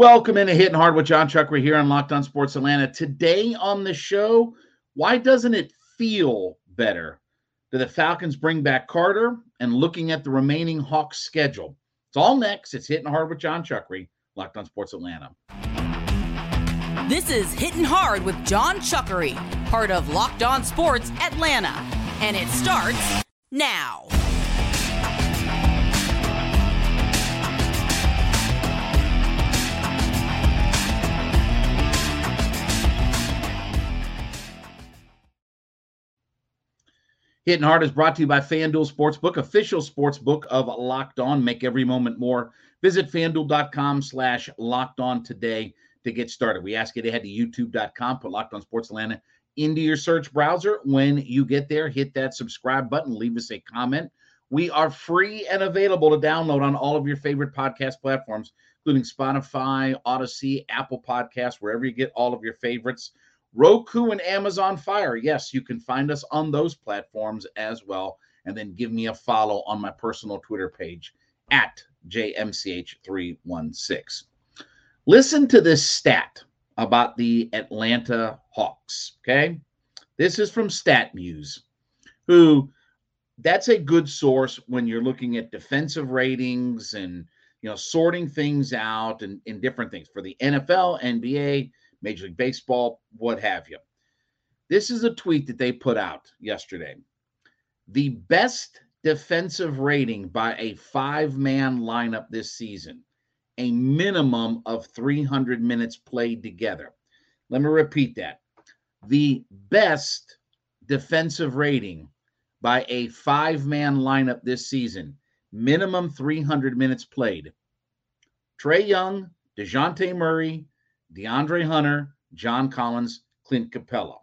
Welcome into Hitting Hard with Jon Chuck. We're here on Locked On Sports Atlanta. Today on the show, why doesn't it feel better? Do the Falcons bring back Carter and looking at the remaining Hawks schedule? It's all next. It's Hitting Hard with Jon Chuckery, Locked On Sports Atlanta. This is Hitting Hard with John Chuckery, part of Locked On Sports Atlanta. And it starts now. Hitting Hard is brought to you by FanDuel Sportsbook, official sportsbook of Locked On. Make every moment more. Visit fanduel.com slash locked on today to get started. We ask you to head to youtube.com, put Locked On Sports Atlanta into your search browser. When you get there, hit that subscribe button, leave us a comment. We are free and available to download on all of your favorite podcast platforms, including Spotify, Audacy, Apple Podcasts, wherever you get all of your favorites. Roku and Amazon Fire. Yes, you can find us on those platforms as well. And then give me a follow on my personal Twitter page at JMCH316. Listen to this stat about the Atlanta Hawks. Okay. This is from StatMuse, who that's a good source when you're looking at defensive ratings and you know sorting things out and, and different things for the NFL, NBA, Major League Baseball, what have you. This is a tweet that they put out yesterday. The best defensive rating by a five man lineup this season, a minimum of 300 minutes played together. Let me repeat that. The best defensive rating by a five man lineup this season, minimum 300 minutes played. Trae Young, DeJounte Murray, DeAndre Hunter, John Collins, Clint Capela.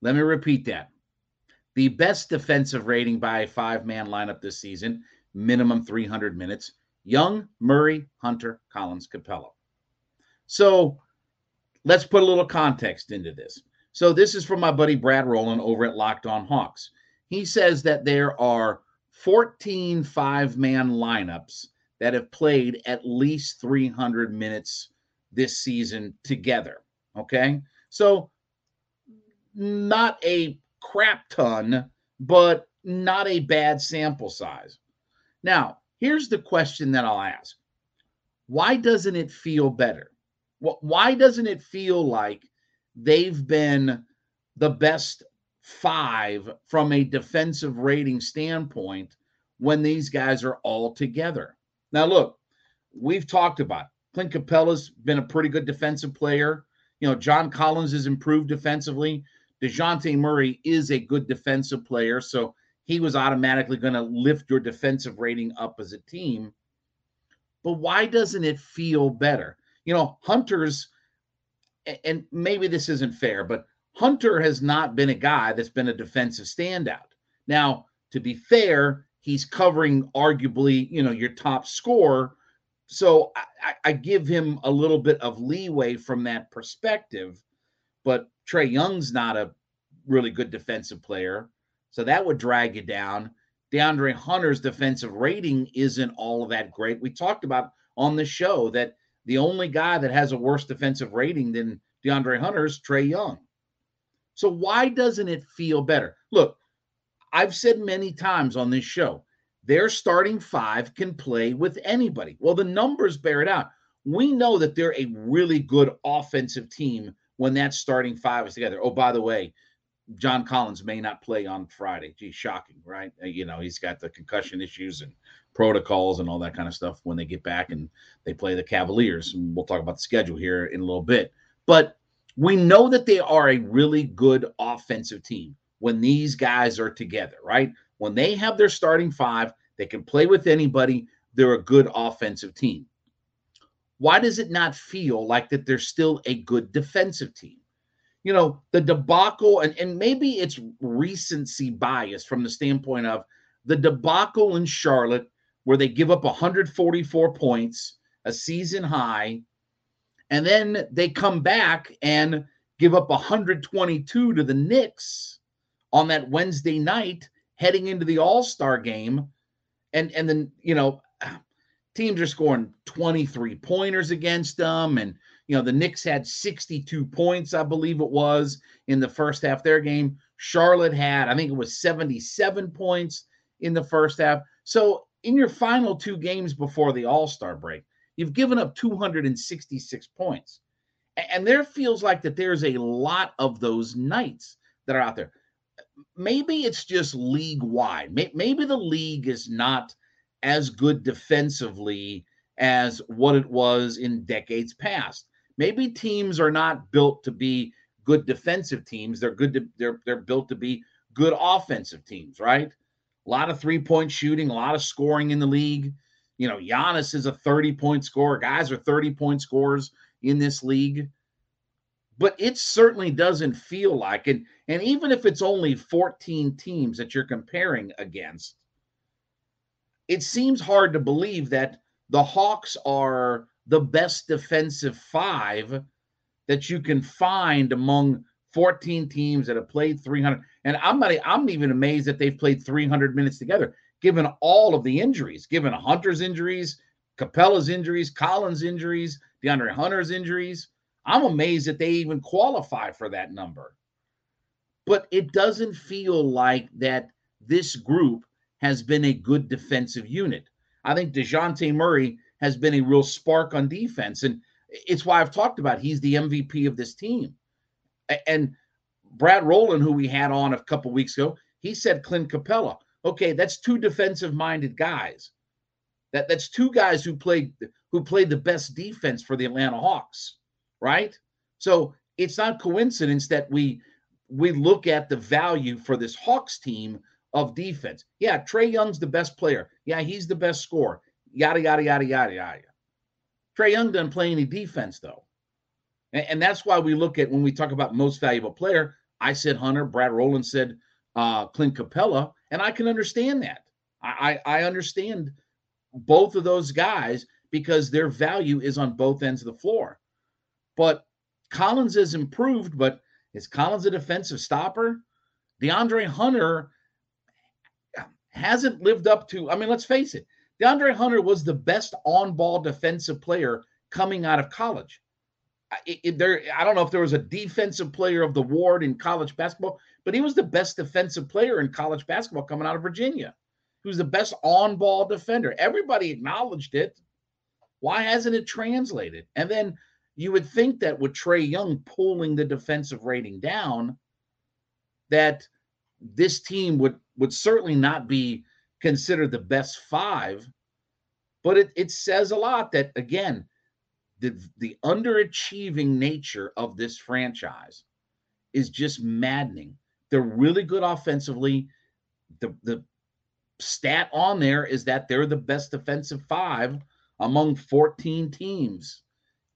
Let me repeat that. The best defensive rating by a five man lineup this season, minimum 300 minutes. Young, Murray, Hunter, Collins, Capela. So let's put a little context into this. So this is from my buddy Brad Rowland over at Locked On Hawks. He says that there are 14 five man lineups that have played at least 300 minutes this season together. Okay. So, not a crap ton, but not a bad sample size. Now, here's the question that I'll ask Why doesn't it feel better? Why doesn't it feel like they've been the best five from a defensive rating standpoint when these guys are all together? Now, look, we've talked about Clint Capela's been a pretty good defensive player. You know, John Collins has improved defensively. DeJounte Murray is a good defensive player. So he was automatically going to lift your defensive rating up as a team. But why doesn't it feel better? You know, Hunter's, and maybe this isn't fair, but Hunter has not been a guy that's been a defensive standout. Now, to be fair, he's covering arguably, you know, your top score so I, I, give him a little bit of leeway from that perspective. But Trae Young's not a really good defensive player. So that would drag you down. DeAndre Hunter's defensive rating isn't all of that great. We talked about on the show that the only guy that has a worse defensive rating than DeAndre Hunter is Trey Young. So why doesn't it feel better? Look, I've said many times on this show, their starting five can play with anybody. Well, the numbers bear it out. We know that they're a really good offensive team when that starting five is together. Oh, by the way, John Collins may not play on Friday. Gee, shocking, right? Uh, you know, he's got the concussion issues and protocols and all that kind of stuff when they get back and they play the Cavaliers. And we'll talk about the schedule here in a little bit. But we know that they are a really good offensive team when these guys are together, right? When they have their starting five, they can play with anybody. They're a good offensive team. Why does it not feel like that they're still a good defensive team? You know, the debacle, and, and maybe it's recency bias from the standpoint of the debacle in Charlotte, where they give up 144 points, a season high, and then they come back and give up 122 to the Knicks on that Wednesday night heading into the All Star game, and and then you know, teams are scoring 23 pointers against them. And, you know, the Knicks had 62 points, I believe it was, in the first half their game. Charlotte had, I think it was 77 points in the first half. So in your final two games before the All Star break, you've given up 266 points. And there feels like that there's a lot of those nights that are out there. Maybe it's just league wide. Maybe the league is not as good defensively as what it was in decades past. Maybe teams are not built to be good defensive teams. They're good to they're they're built to be good offensive teams, right? A lot of three-point shooting, a lot of scoring in the league. You know, Giannis is a 30-point scorer. Guys are 30-point scorers in this league. But it certainly doesn't feel like it. And even if it's only 14 teams that you're comparing against, it seems hard to believe that the Hawks are the best defensive five that you can find among 14 teams that have played 300. And I'm not, I'm even amazed that they've played 300 minutes together, given all of the injuries, given Hunter's injuries, Capela's injuries, Collins' injuries, DeAndre Hunter's injuries. I'm amazed that they even qualify for that number. But it doesn't feel like that this group has been a good defensive unit. I think DeJounte Murray has been a real spark on defense. And it's why I've talked about he's the MVP of this team. And Brad Rowland, who we had on a couple weeks ago, he said Clint Capela. Okay, that's two defensive minded guys. That that's two guys who played who played the best defense for the Atlanta Hawks, right? So it's not coincidence that we we look at the value for this Hawks team of defense. Yeah, Trae Young's the best player. Yeah, he's the best scorer. Yada yada yada yada yada. Trae Young doesn't play any defense though, and, and, that's why we look at when we talk about most valuable player. I said Hunter. Brad Rowland said uh, Clint Capela, and I can understand that. I, I I understand both of those guys because their value is on both ends of the floor. But Collins has improved, but is Collins a defensive stopper? DeAndre Hunter hasn't lived up to, I mean, let's face it, DeAndre Hunter was the best on ball defensive player coming out of college. It, there, I don't know if there was a defensive player of the ward in college basketball, but he was the best defensive player in college basketball coming out of Virginia. He was the best on ball defender. Everybody acknowledged it. Why hasn't it translated? And then you would think that with Trae Young pulling the defensive rating down, that this team would would certainly not be considered the best five, but it, it says a lot that again, the the underachieving nature of this franchise is just maddening. They're really good offensively. The the stat on there is that they're the best defensive five among 14 teams.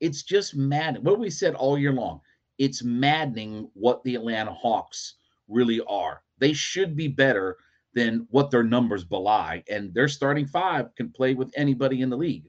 It's just mad. What we said all year long, it's maddening what the Atlanta Hawks really are. They should be better than what their numbers belie. And their starting five can play with anybody in the league.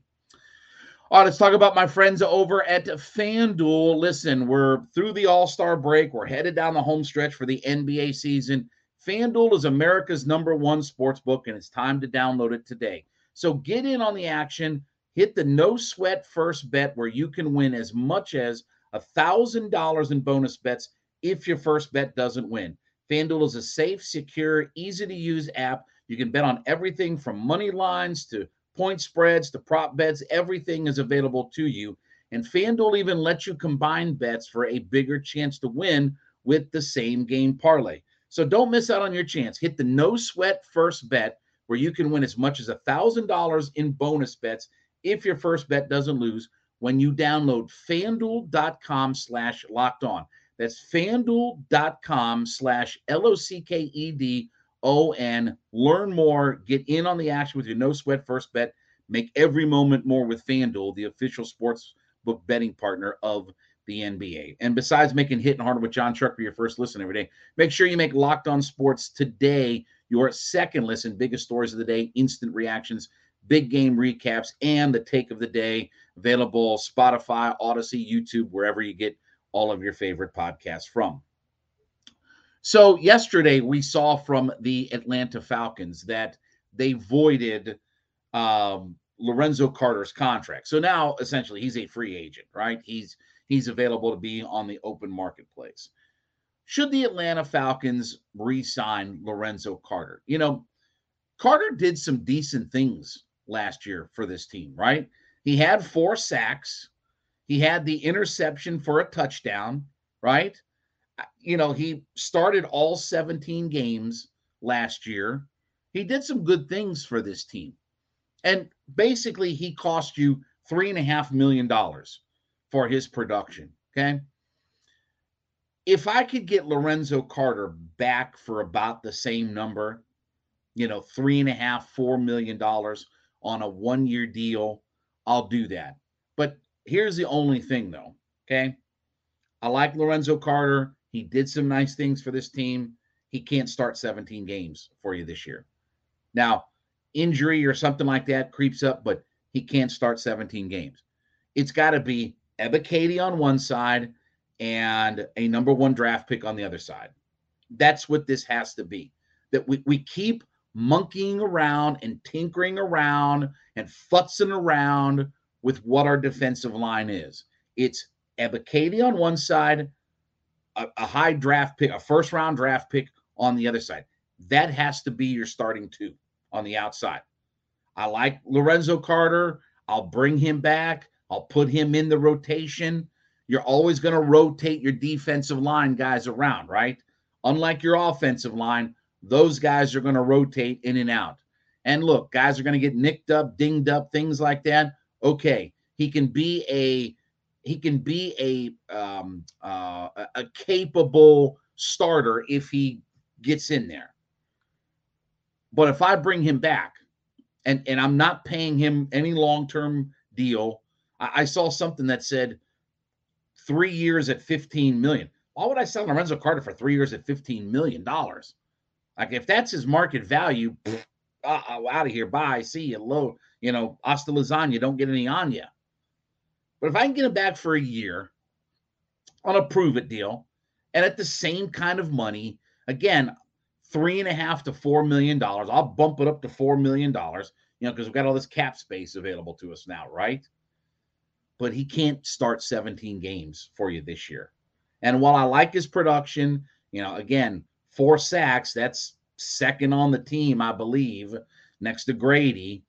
All right, let's talk about my friends over at FanDuel. Listen, we're through the All Star break. We're headed down the home stretch for the NBA season. FanDuel is America's number one sports book, and it's time to download it today. So get in on the action. Hit the no sweat first bet where you can win as much as $1,000 in bonus bets if your first bet doesn't win. FanDuel is a safe, secure, easy to use app. You can bet on everything from money lines to point spreads to prop bets. Everything is available to you. And FanDuel even lets you combine bets for a bigger chance to win with the same game parlay. So don't miss out on your chance. Hit the no sweat first bet where you can win as much as $1,000 in bonus bets if your first bet doesn't lose when you download fanduel.com slash locked on. That's fanduel.com slash L O C K E D O N. Learn more, get in on the action with your no sweat first bet. Make every moment more with FanDuel, the official sports book betting partner of the NBA. And besides making Hitting Harder with Jon for your first listen every day, make sure you make Locked On Sports today your second listen. Biggest stories of the day, instant reactions, big game recaps, and the take of the day. Available Spotify, Audacy, YouTube, wherever you get all of your favorite podcasts from. So, yesterday we saw from the Atlanta Falcons that they voided um, Lorenzo Carter's contract. So now essentially he's a free agent, right? He's he's available to be on the open marketplace. Should the Atlanta Falcons re-sign Lorenzo Carter? You know, Carter did some decent things last year for this team, right? He had four sacks. He had the interception for a touchdown, right? You know, he started all 17 games last year. He did some good things for this team. And basically, he cost you three and a half million dollars for his production. Okay. If I could get Lorenzo Carter back for about the same number, you know, three and a half, four million dollars on a one year deal, I'll do that. But here's the only thing, though. Okay. I like Lorenzo Carter. He did some nice things for this team. He can't start 17 games for you this year. Now, injury or something like that creeps up, but he can't start 17 games. It's got to be Ebiketie on one side and a number one draft pick on the other side. That's what this has to be. That we, we keep monkeying around and tinkering around and futzing around with what our defensive line is. It's Ebiketie on one side, a, a high draft pick, a first round draft pick on the other side. That has to be your starting two on the outside. I like Lorenzo Carter. I'll bring him back. I'll put him in the rotation. You're always going to rotate your defensive line guys around, right? Unlike your offensive line, those guys are going to rotate in and out. And look, guys are going to get nicked up, dinged up, things like that. Okay, he can be a he can be a um, uh, a capable starter if he gets in there. But if I bring him back, and and I'm not paying him any long term deal, I, I, saw something that said three years at 15 million. Why would I sell Lorenzo Carter for three years at 15 million dollars? Like if that's his market value, pff, uh, out of here. Bye. See you. Low. You know, hasta lasagna. Don't get any on you. But if I can get him back for a year on a prove it deal and at the same kind of money, again, three and a half to four million dollars. I'll bump it up to four million dollars, you know, because we've got all this cap space available to us now, right? But he can't start 17 games for you this year. And while I like his production, you know, again, four sacks, that's second on the team, I believe, next to Grady,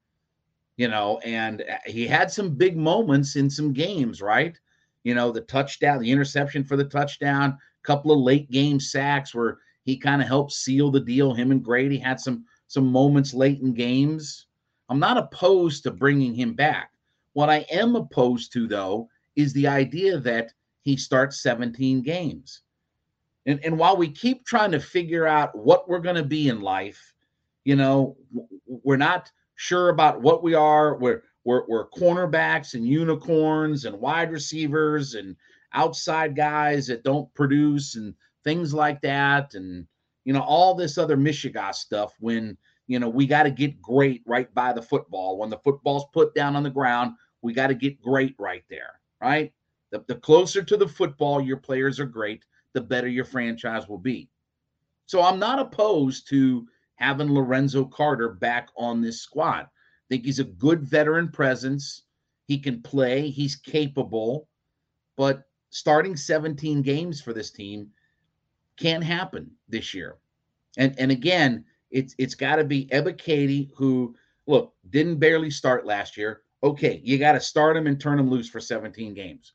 you know, and uh, he had some big moments in some games, right? You know, the touchdown, the interception for the touchdown, a couple of late game sacks where he kind of helped seal the deal. Him and Grady had some some moments late in games. I'm not opposed to bringing him back. What I am opposed to, though, is the idea that he starts 17 games. And, and while we keep trying to figure out what we're going to be in life, you know, we're not sure about what we are. We're, we're, we're cornerbacks and unicorns and wide receivers and outside guys that don't produce and things like that, and you know all this other Michigan stuff. When you know we got to get great right by the football. When the football's put down on the ground, we got to get great right there, right? The, the closer to the football your players are great, the better your franchise will be. So I'm not opposed to having Lorenzo Carter back on this squad. I think he's a good veteran presence. He can play, he's capable, but starting 17 games for this team can't happen this year. And and again, it's it's got to be Ebiketie who look didn't barely start last year. Okay, you got to start him and turn him loose for 17 games.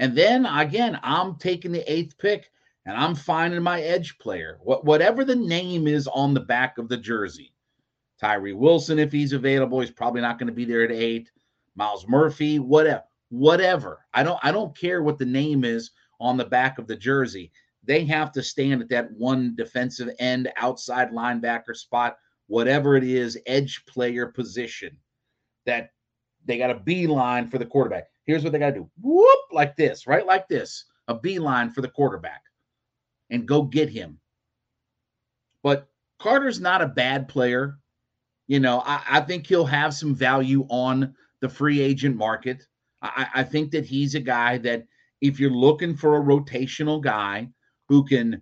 And then again, I'm taking the eighth pick and I'm finding my edge player. What whatever the name is on the back of the jersey. Tyree Wilson, if he's available, he's probably not going to be there at eight. Myles Murphy, whatever, whatever. I don't I don't care what the name is on the back of the jersey they have to stand at that one defensive end, outside linebacker spot, whatever it is, edge player position that they got a beeline for the quarterback. Here's what they got to do whoop, like this, right? Like this, a beeline for the quarterback and go get him. But Carter's not a bad player. You know, I, I think he'll have some value on the free agent market. I, I think that he's a guy that if you're looking for a rotational guy, who can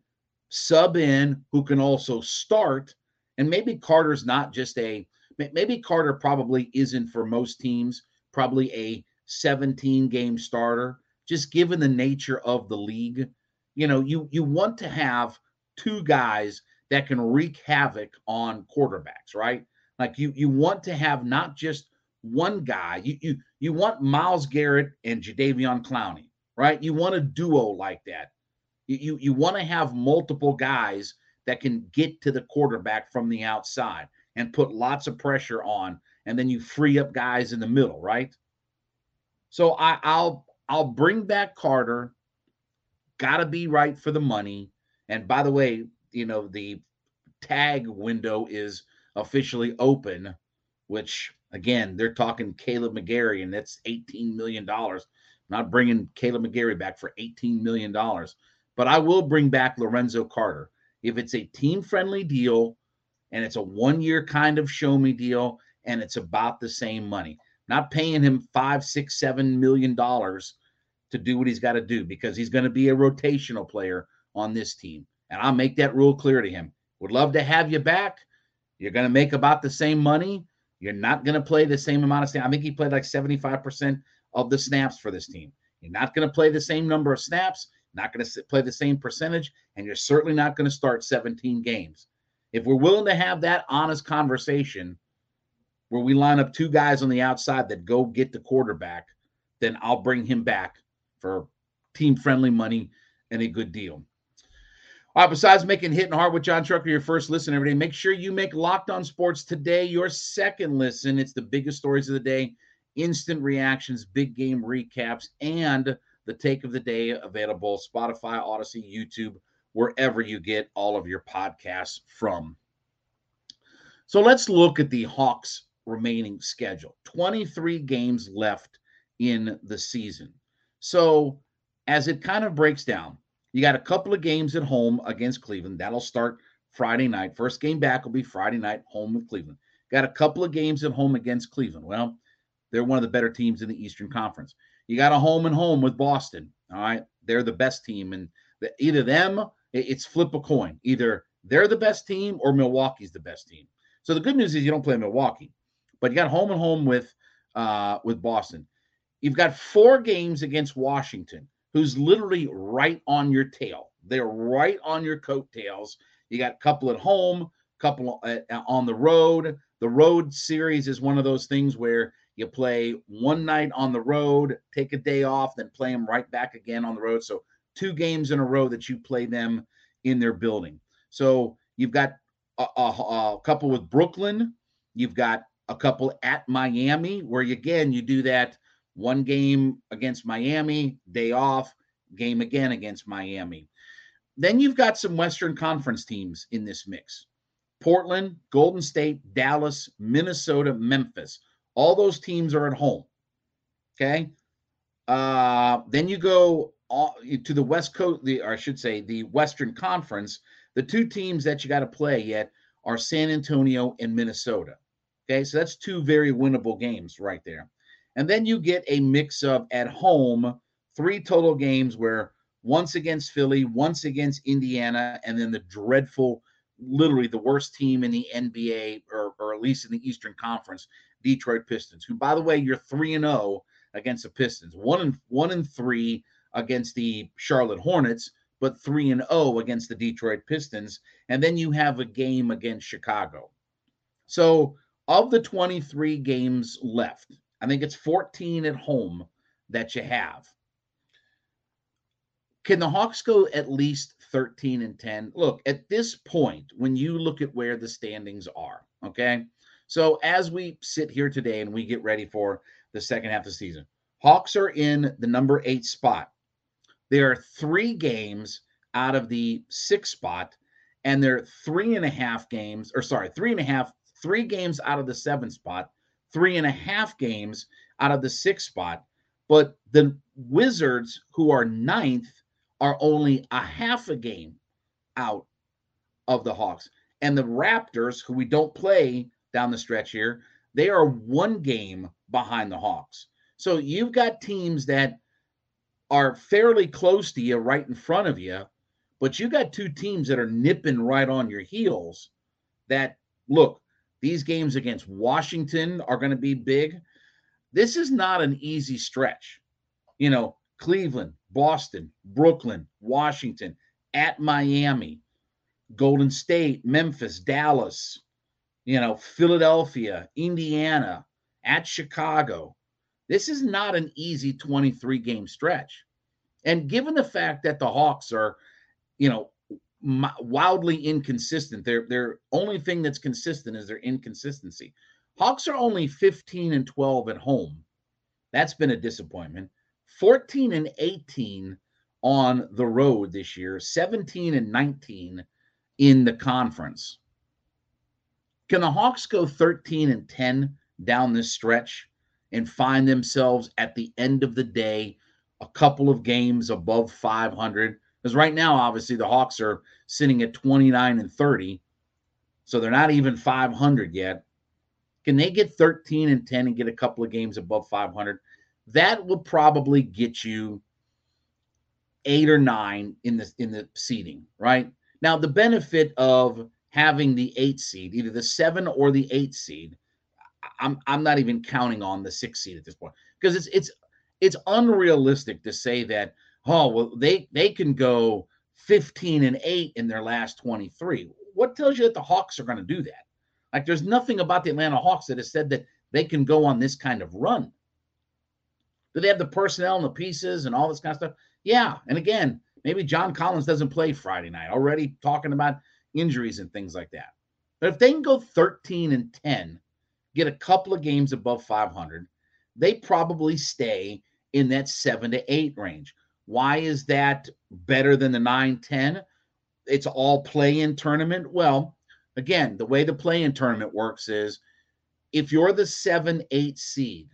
sub in, who can also start. And maybe Carter's not just a maybe Carter probably isn't for most teams, probably a 17 game starter, just given the nature of the league. You know, you you want to have two guys that can wreak havoc on quarterbacks, right? Like you you want to have not just one guy. You you you want Myles Garrett and Jadeveon Clowney, right? You want a duo like that. You you, you want to have multiple guys that can get to the quarterback from the outside and put lots of pressure on, and then you free up guys in the middle, right? So I, I'll I'll bring back Carter. Got to be right for the money. And by the way, you know the tag window is officially open, which again they're talking Kaleb McGary, and that's eighteen million dollars. Not bringing Kaleb McGary back for eighteen million dollars, but I will bring back Lorenzo Carter if it's a team friendly deal and it's a one year kind of show me deal and it's about the same money. Not paying him five, six, seven million dollars to do what he's got to do because he's going to be a rotational player on this team. And I'll make that rule clear to him. Would love to have you back. You're going to make about the same money. You're not going to play the same amount of snaps. I think he played like 75% of the snaps for this team. You're not going to play the same number of snaps, not going to play the same percentage, and you're certainly not going to start 17 games. If we're willing to have that honest conversation where we line up two guys on the outside that go get the quarterback, then I'll bring him back for team friendly money and a good deal. All right, besides making Hitting Hard with Jon Chuckery your first listen every day, make sure you make Locked On Sports today your second listen. It's the biggest stories of the day, instant reactions, big game recaps, and the take of the day available Spotify, Audacy, YouTube, wherever you get all of your podcasts from. So let's look at the Hawks' remaining schedule 23 games left in the season. So, as it kind of breaks down, you got a couple of games at home against Cleveland. That'll start Friday night. First game back will be Friday night, home with Cleveland. Got a couple of games at home against Cleveland. Well, they're one of the better teams in the Eastern Conference. You got a home and home with Boston. All right. They're the best team. And the, either them, it's flip a coin. Either they're the best team or Milwaukee's the best team. So the good news is you don't play Milwaukee, but you got home and home with uh, with Boston. You've got four games against Washington who's literally right on your tail. They're right on your coattails. You got a couple at home, couple uh, uh, on the road. The road series is one of those things where you play one night on the road, take a day off, then play them right back again on the road. So two games in a row that you play them in their building. So you've got a, a, a couple with Brooklyn. You've got a couple at Miami, where you, again you do that one game against Miami, day off, game again against Miami. Then you've got some Western Conference teams in this mix Portland, Golden State, Dallas, Minnesota, Memphis. All those teams are at home. Okay. Uh, then you go to the West Coast, the, or I should say, the Western Conference. The two teams that you got to play yet are San Antonio and Minnesota. Okay. So that's two very winnable games right there. And then you get a mix of at home, three total games where once against Philly, once against Indiana, and then the dreadful, literally the worst team in the NBA, or, or at least in the Eastern Conference, Detroit Pistons, who, by the way, you're 3 and 0 against the Pistons, 1 and 1 and 3 against the Charlotte Hornets, but 3 and 0 against the Detroit Pistons. And then you have a game against Chicago. So, of the 23 games left, I think it's 14 at home that you have. Can the Hawks go at least 13 and 10? Look, at this point, when you look at where the standings are, okay? So as we sit here today and we get ready for the second half of the season, Hawks are in the number eight spot. There are three games out of the six spot, and they're three and a half games, or sorry, three and a half, three games out of the seven spot, three and a half games out of the sixth spot. But the Wizards, who are ninth, are only a half a game out of the Hawks. And the Raptors, who we don't play down the stretch here, they are one game behind the Hawks. So you've got teams that are fairly close to you, right in front of you, but you've got two teams that are nipping right on your heels that look, These games against Washington are going to be big. This is not an easy stretch. You know, Cleveland, Boston, Brooklyn, Washington, at Miami, Golden State, Memphis, Dallas, you know, Philadelphia, Indiana, at Chicago. This is not an easy 23 game stretch. And given the fact that the Hawks are, you know, wildly inconsistent, their their only thing that's consistent is their inconsistency. Hawks are only 15 and 12 at home. That's been a disappointment. 14 and 18 on the road this year, 17 and 19 in the conference. Can the Hawks go 13 and 10 down this stretch and find themselves at the end of the day a couple of games above 500? Because right now, obviously, the Hawks are sitting at 29 and 30. So they're not even 500 yet. Can they get 13 and 10 and get a couple of games above 500? That will probably get you eight or nine in the in the seeding, right? Now, the benefit of having the eight seed, either the seven or the eight seed, I'm I'm not even counting on the six seed at this point because it's it's it's unrealistic to say that oh well they they can go 15 and 8 in their last 23 what tells you that the hawks are going to do that? Like there's nothing about the atlanta hawks that has said that they can go on this kind of run. Do they have the personnel and the pieces and all this kind of stuff? Yeah and again maybe john collins doesn't play friday night already talking about injuries and things like that. But if they can go 13 and 10 get a couple of games above 500 they probably stay in that seven to eight range. Why is that better than the 9 10? It's all play in tournament. Well, again, the way the play in tournament works is if you're the 7 8 seed,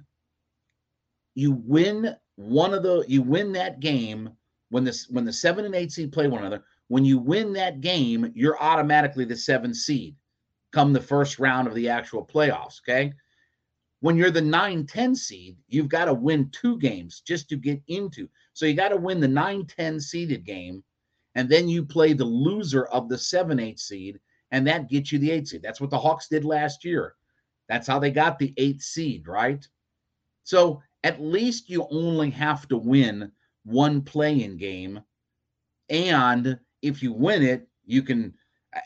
you win one of the you win that game when this when the 7 and 8 seed play one another. When you win that game, you're automatically the 7 seed come the first round of the actual playoffs, okay? When you're the 9 10 seed, you've got to win two games just to get into. So you got to win the 9 10 seeded game, and then you play the loser of the 7 8 seed, and that gets you the 8 seed. That's what the Hawks did last year. That's how they got the 8th seed, right? So at least you only have to win one play in game. And if you win it, you can,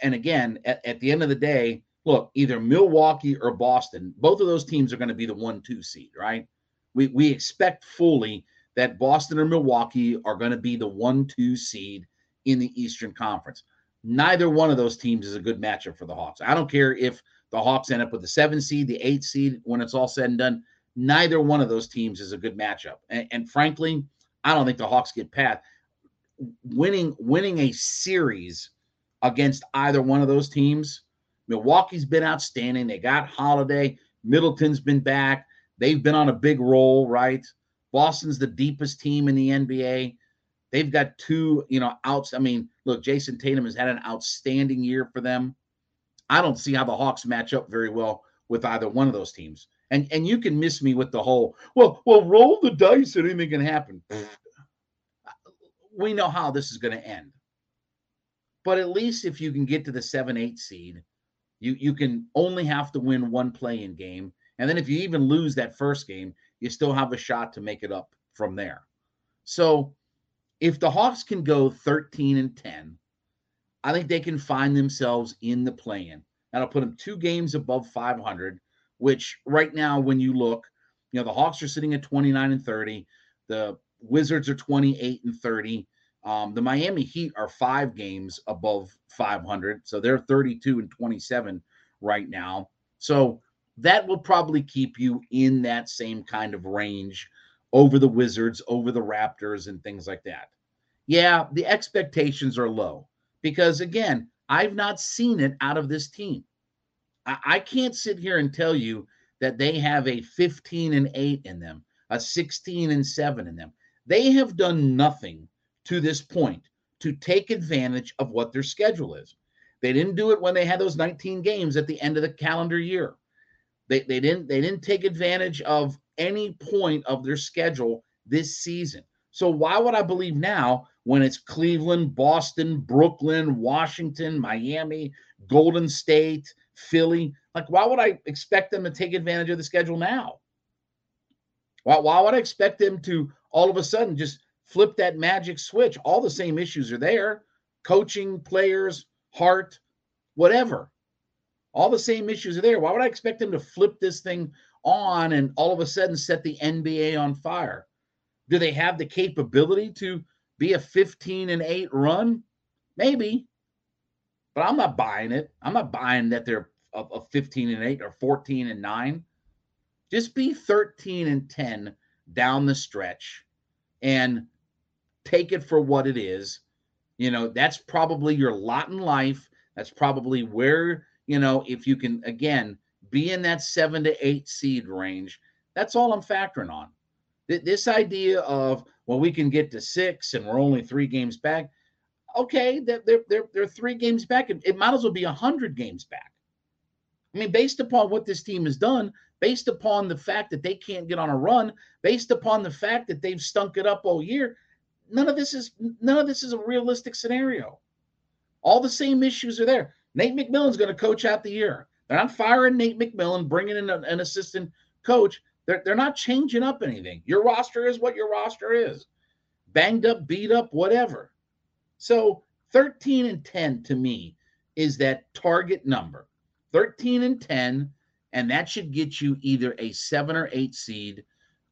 and again, at, at the end of the day, look, either Milwaukee or Boston, both of those teams are going to be the one two seed, right? We, we expect fully that Boston or Milwaukee are going to be the one two seed in the Eastern Conference. Neither one of those teams is a good matchup for the Hawks. I don't care if the Hawks end up with the seven seed, the eight seed when it's all said and done. Neither one of those teams is a good matchup. And, and frankly, I don't think the Hawks get past winning winning a series against either one of those teams Milwaukee's been outstanding. They got Holiday. Middleton's been back. They've been on a big roll, right? Boston's the deepest team in the NBA. They've got two, you know, outs. I mean, look, Jayson Tatum has had an outstanding year for them. I don't see how the Hawks match up very well with either one of those teams. And and you can miss me with the whole, well, well, roll the dice and anything can happen. we know how this is going to end. But at least if you can get to the 7-8 seed you you can only have to win one play-in game, and then if you even lose that first game, you still have a shot to make it up from there. So, if the Hawks can go 13 and 10, I think they can find themselves in the play-in. That'll put them two games above 500, which right now, when you look, you know, the Hawks are sitting at 29 and 30. The Wizards are 28 and 30. Um, the Miami Heat are five games above 500, so they're 32 and 27 right now. So that will probably keep you in that same kind of range over the Wizards, over the Raptors, and things like that. Yeah, the expectations are low because, again, I've not seen it out of this team. I, I can't sit here and tell you that they have a 15 and 8 in them, a 16 and 7 in them. They have done nothing to this point to take advantage of what their schedule is. They didn't do it when they had those 19 games at the end of the calendar year. They, they didn't they didn't take advantage of any point of their schedule this season. So why would I believe now when it's Cleveland, Boston, Brooklyn, Washington, Miami, Golden State, Philly. Like, why would I expect them to take advantage of the schedule now? Why, why would I expect them to all of a sudden just flip that magic switch? All the same issues are there coaching, players, heart, whatever. All the same issues are there. Why would I expect them to flip this thing on and all of a sudden set the NBA on fire? Do they have the capability to be a 15 and 8 run? Maybe. But I'm not buying it. I'm not buying that they're a, a 15 and 8 or 14 and 9. Just be 13 and 10 down the stretch and take it for what it is. You know, that's probably your lot in life. That's probably where, you know, if you can, again, be in that seven to eight seed range, that's all I'm factoring on. This idea of, well, we can get to six and we're only three games back. Okay, they're, they're, they're three games back. It might as well be 100 games back. I mean, based upon what this team has done, based upon the fact that they can't get on a run, based upon the fact that they've stunk it up all year, none of this is none of this is a realistic scenario. All the same issues are there. Nate McMillan's going to coach out the year. They're not firing Nate McMillan, bringing in an, an assistant coach. They're, they're not changing up anything. Your roster is what your roster is banged up, beat up, whatever. So 13 and 10 to me is that target number 13 and 10 and that should get you either a seven or eight seed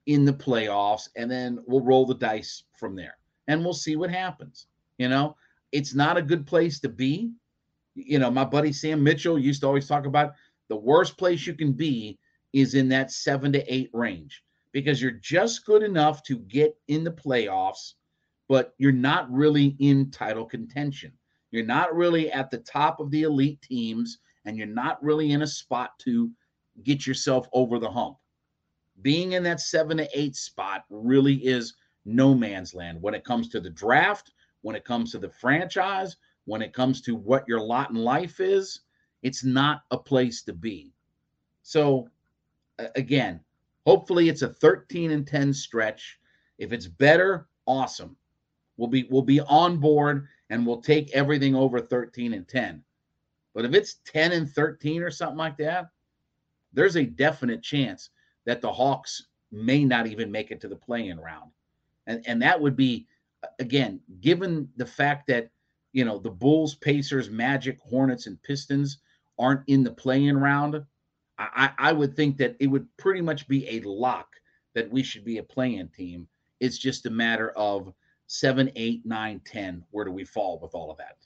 in the playoffs, and then we'll roll the dice from there and we'll see what happens. You know, it's not a good place to be. You know, my buddy Sam Mitchell used to always talk about the worst place you can be is in that seven to eight range because you're just good enough to get in the playoffs, but you're not really in title contention. You're not really at the top of the elite teams, and you're not really in a spot to get yourself over the hump. Being in that seven to eight spot really is no man's land when it comes to the draft, when it comes to the franchise, when it comes to what your lot in life is. It's not a place to be. So, again, hopefully it's a 13 and 10 stretch. If it's better, awesome. We'll be we'll be on board and we'll take everything over 13 and 10. But if it's 10 and 13 or something like that, there's a definite chance that the Hawks may not even make it to the playing round. And and that would be again, given the fact that you know the Bulls, Pacers, Magic, Hornets, and Pistons aren't in the playing round, I, I would think that it would pretty much be a lock that we should be a playing team. It's just a matter of seven, eight, nine, ten. Where do we fall with all of that?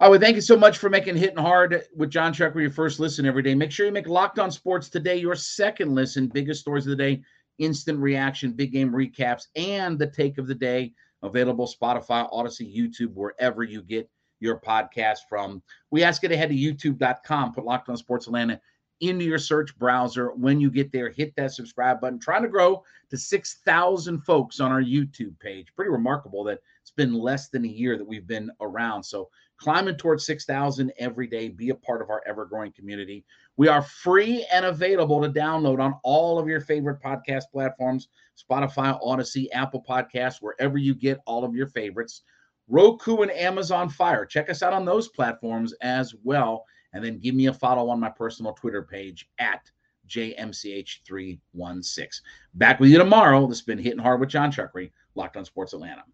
I would thank you so much for making Hitting Hard with Jon Chuckery your first listen every day. Make sure you make Locked On Sports today your second listen. Biggest stories of the day, instant reaction, big game recaps, and the take of the day. Available Spotify, Audacy, YouTube, wherever you get your podcast from. We ask you to head to youtube.com, put Locked On Sports Atlanta into your search browser. When you get there, hit that subscribe button. Trying to grow to 6,000 folks on our YouTube page. Pretty remarkable that it's been less than a year that we've been around. So climbing towards 6,000 every day. Be a part of our ever growing community. We are free and available to download on all of your favorite podcast platforms Spotify, Audacy, Apple Podcasts, wherever you get all of your favorites. Roku and Amazon Fire. Check us out on those platforms as well. And then give me a follow on my personal Twitter page at JMCH316. Back with you tomorrow. This has been Hitting Hard with Jon Chuckery, Locked on Sports Atlanta.